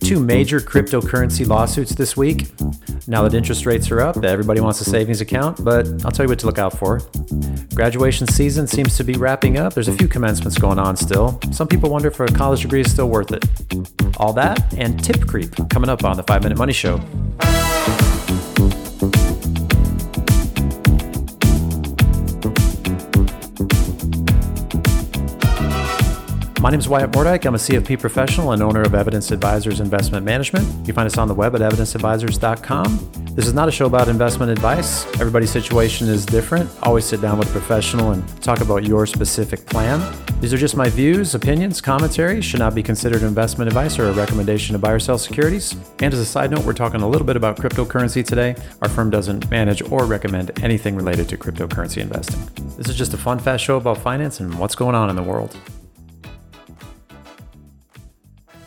Two major cryptocurrency lawsuits this week. Now that interest rates are up, everybody wants a savings account, but I'll tell you what to look out for. Graduation season seems to be wrapping up. There's a few commencements going on still. Some people wonder if a college degree is still worth it. All that and tip creep coming up on the 5 Minute Money Show. My name is Wyatt Mordyke. I'm a CFP professional and owner of Evidence Advisors Investment Management. You find us on the web at evidenceadvisors.com. This is not a show about investment advice. Everybody's situation is different. Always sit down with a professional and talk about your specific plan. These are just my views, opinions, commentary. Should not be considered investment advice or a recommendation to buy or sell securities. And as a side note, we're talking a little bit about cryptocurrency today. Our firm doesn't manage or recommend anything related to cryptocurrency investing. This is just a fun, fast show about finance and what's going on in the world.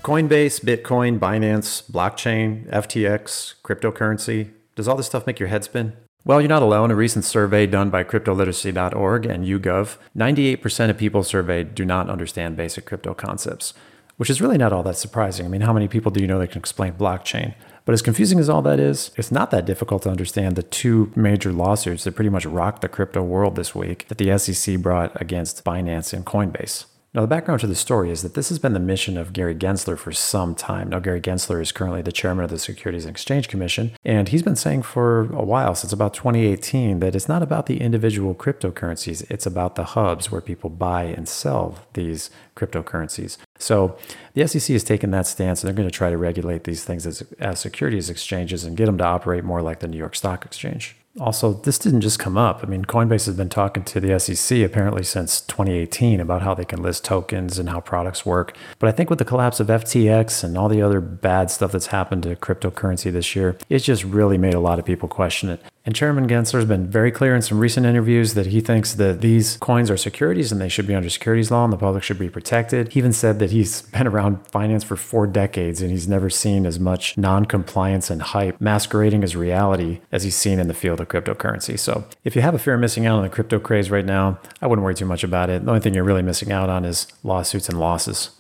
Coinbase, Bitcoin, Binance, blockchain, FTX, cryptocurrency. Does all this stuff make your head spin? Well, you're not alone. A recent survey done by cryptoliteracy.org and YouGov, 98% of people surveyed do not understand basic crypto concepts, which is really not all that surprising. I mean, how many people do you know that can explain blockchain? But as confusing as all that is, it's not that difficult to understand the two major lawsuits that pretty much rocked the crypto world this week that the SEC brought against Binance and Coinbase. Now, the background to the story is that this has been the mission of Gary Gensler for some time. Now, Gary Gensler is currently the chairman of the Securities and Exchange Commission, and he's been saying for a while, since about 2018, that it's not about the individual cryptocurrencies, it's about the hubs where people buy and sell these cryptocurrencies. So the SEC has taken that stance, and they're going to try to regulate these things as, as securities exchanges and get them to operate more like the New York Stock Exchange also, this didn't just come up. I mean, Coinbase has been talking to the SEC apparently since 2018 about how they can list tokens and how products work. But I think with the collapse of FTX and all the other bad stuff that's happened to cryptocurrency this year, it's just really made a lot of people question it. And Chairman Gensler has been very clear in some recent interviews that he thinks that these coins are securities and they should be under securities law and the public should be protected. He even said that he's been around finance for four decades and he's never seen as much non compliance and hype masquerading as reality as he's seen in the field of cryptocurrency. So if you have a fear of missing out on the crypto craze right now, I wouldn't worry too much about it. The only thing you're really missing out on is lawsuits and losses.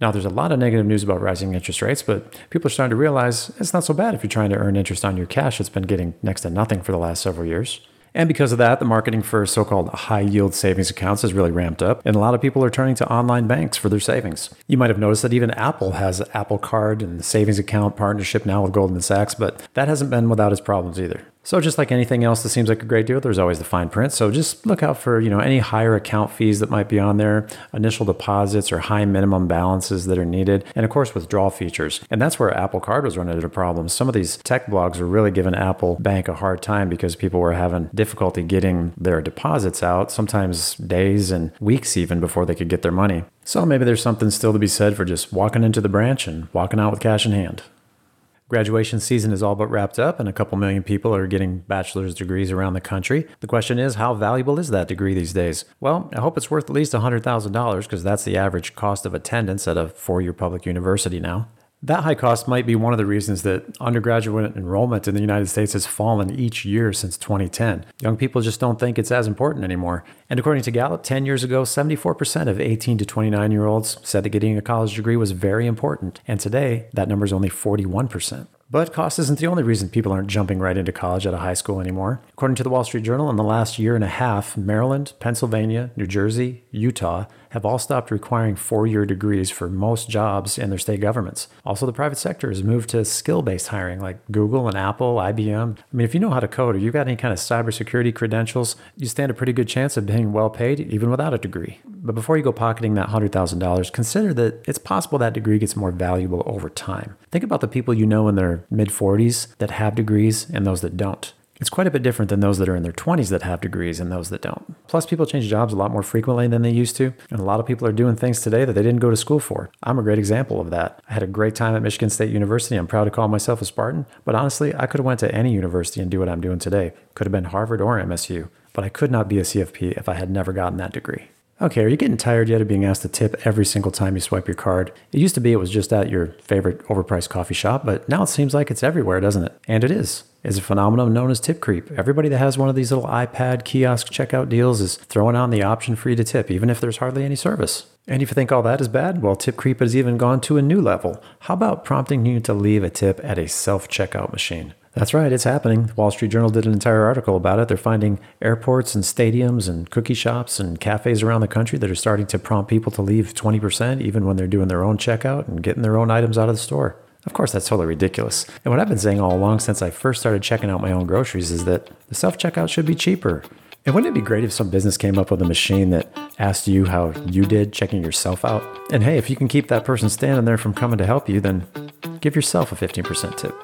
Now, there's a lot of negative news about rising interest rates, but people are starting to realize it's not so bad if you're trying to earn interest on your cash that's been getting next to nothing for the last several years. And because of that, the marketing for so called high yield savings accounts has really ramped up, and a lot of people are turning to online banks for their savings. You might have noticed that even Apple has Apple Card and the savings account partnership now with Goldman Sachs, but that hasn't been without its problems either. So just like anything else that seems like a great deal, there's always the fine print. So just look out for, you know, any higher account fees that might be on there, initial deposits or high minimum balances that are needed, and of course withdrawal features. And that's where Apple Card was running into problems. Some of these tech blogs were really giving Apple Bank a hard time because people were having difficulty getting their deposits out, sometimes days and weeks even before they could get their money. So maybe there's something still to be said for just walking into the branch and walking out with cash in hand. Graduation season is all but wrapped up, and a couple million people are getting bachelor's degrees around the country. The question is, how valuable is that degree these days? Well, I hope it's worth at least $100,000 because that's the average cost of attendance at a four year public university now. That high cost might be one of the reasons that undergraduate enrollment in the United States has fallen each year since 2010. Young people just don't think it's as important anymore. And according to Gallup, 10 years ago, 74% of 18 to 29 year olds said that getting a college degree was very important. And today, that number is only 41%. But cost isn't the only reason people aren't jumping right into college out of high school anymore. According to the Wall Street Journal, in the last year and a half, Maryland, Pennsylvania, New Jersey, Utah, have all stopped requiring four year degrees for most jobs in their state governments. Also, the private sector has moved to skill based hiring like Google and Apple, IBM. I mean, if you know how to code or you've got any kind of cybersecurity credentials, you stand a pretty good chance of being well paid even without a degree. But before you go pocketing that $100,000, consider that it's possible that degree gets more valuable over time. Think about the people you know in their mid 40s that have degrees and those that don't. It's quite a bit different than those that are in their 20s that have degrees and those that don't. Plus, people change jobs a lot more frequently than they used to, and a lot of people are doing things today that they didn't go to school for. I'm a great example of that. I had a great time at Michigan State University. I'm proud to call myself a Spartan, but honestly, I could have went to any university and do what I'm doing today. Could have been Harvard or MSU, but I could not be a CFP if I had never gotten that degree. Okay, are you getting tired yet of being asked to tip every single time you swipe your card? It used to be it was just at your favorite overpriced coffee shop, but now it seems like it's everywhere, doesn't it? And it is. It's a phenomenon known as tip creep. Everybody that has one of these little iPad kiosk checkout deals is throwing on the option for you to tip, even if there's hardly any service. And if you think all that is bad, well, tip creep has even gone to a new level. How about prompting you to leave a tip at a self checkout machine? That's right, it's happening. Wall Street Journal did an entire article about it. They're finding airports and stadiums and cookie shops and cafes around the country that are starting to prompt people to leave 20% even when they're doing their own checkout and getting their own items out of the store. Of course, that's totally ridiculous. And what I've been saying all along since I first started checking out my own groceries is that the self checkout should be cheaper. And wouldn't it be great if some business came up with a machine that asked you how you did checking yourself out? And hey, if you can keep that person standing there from coming to help you, then give yourself a 15% tip.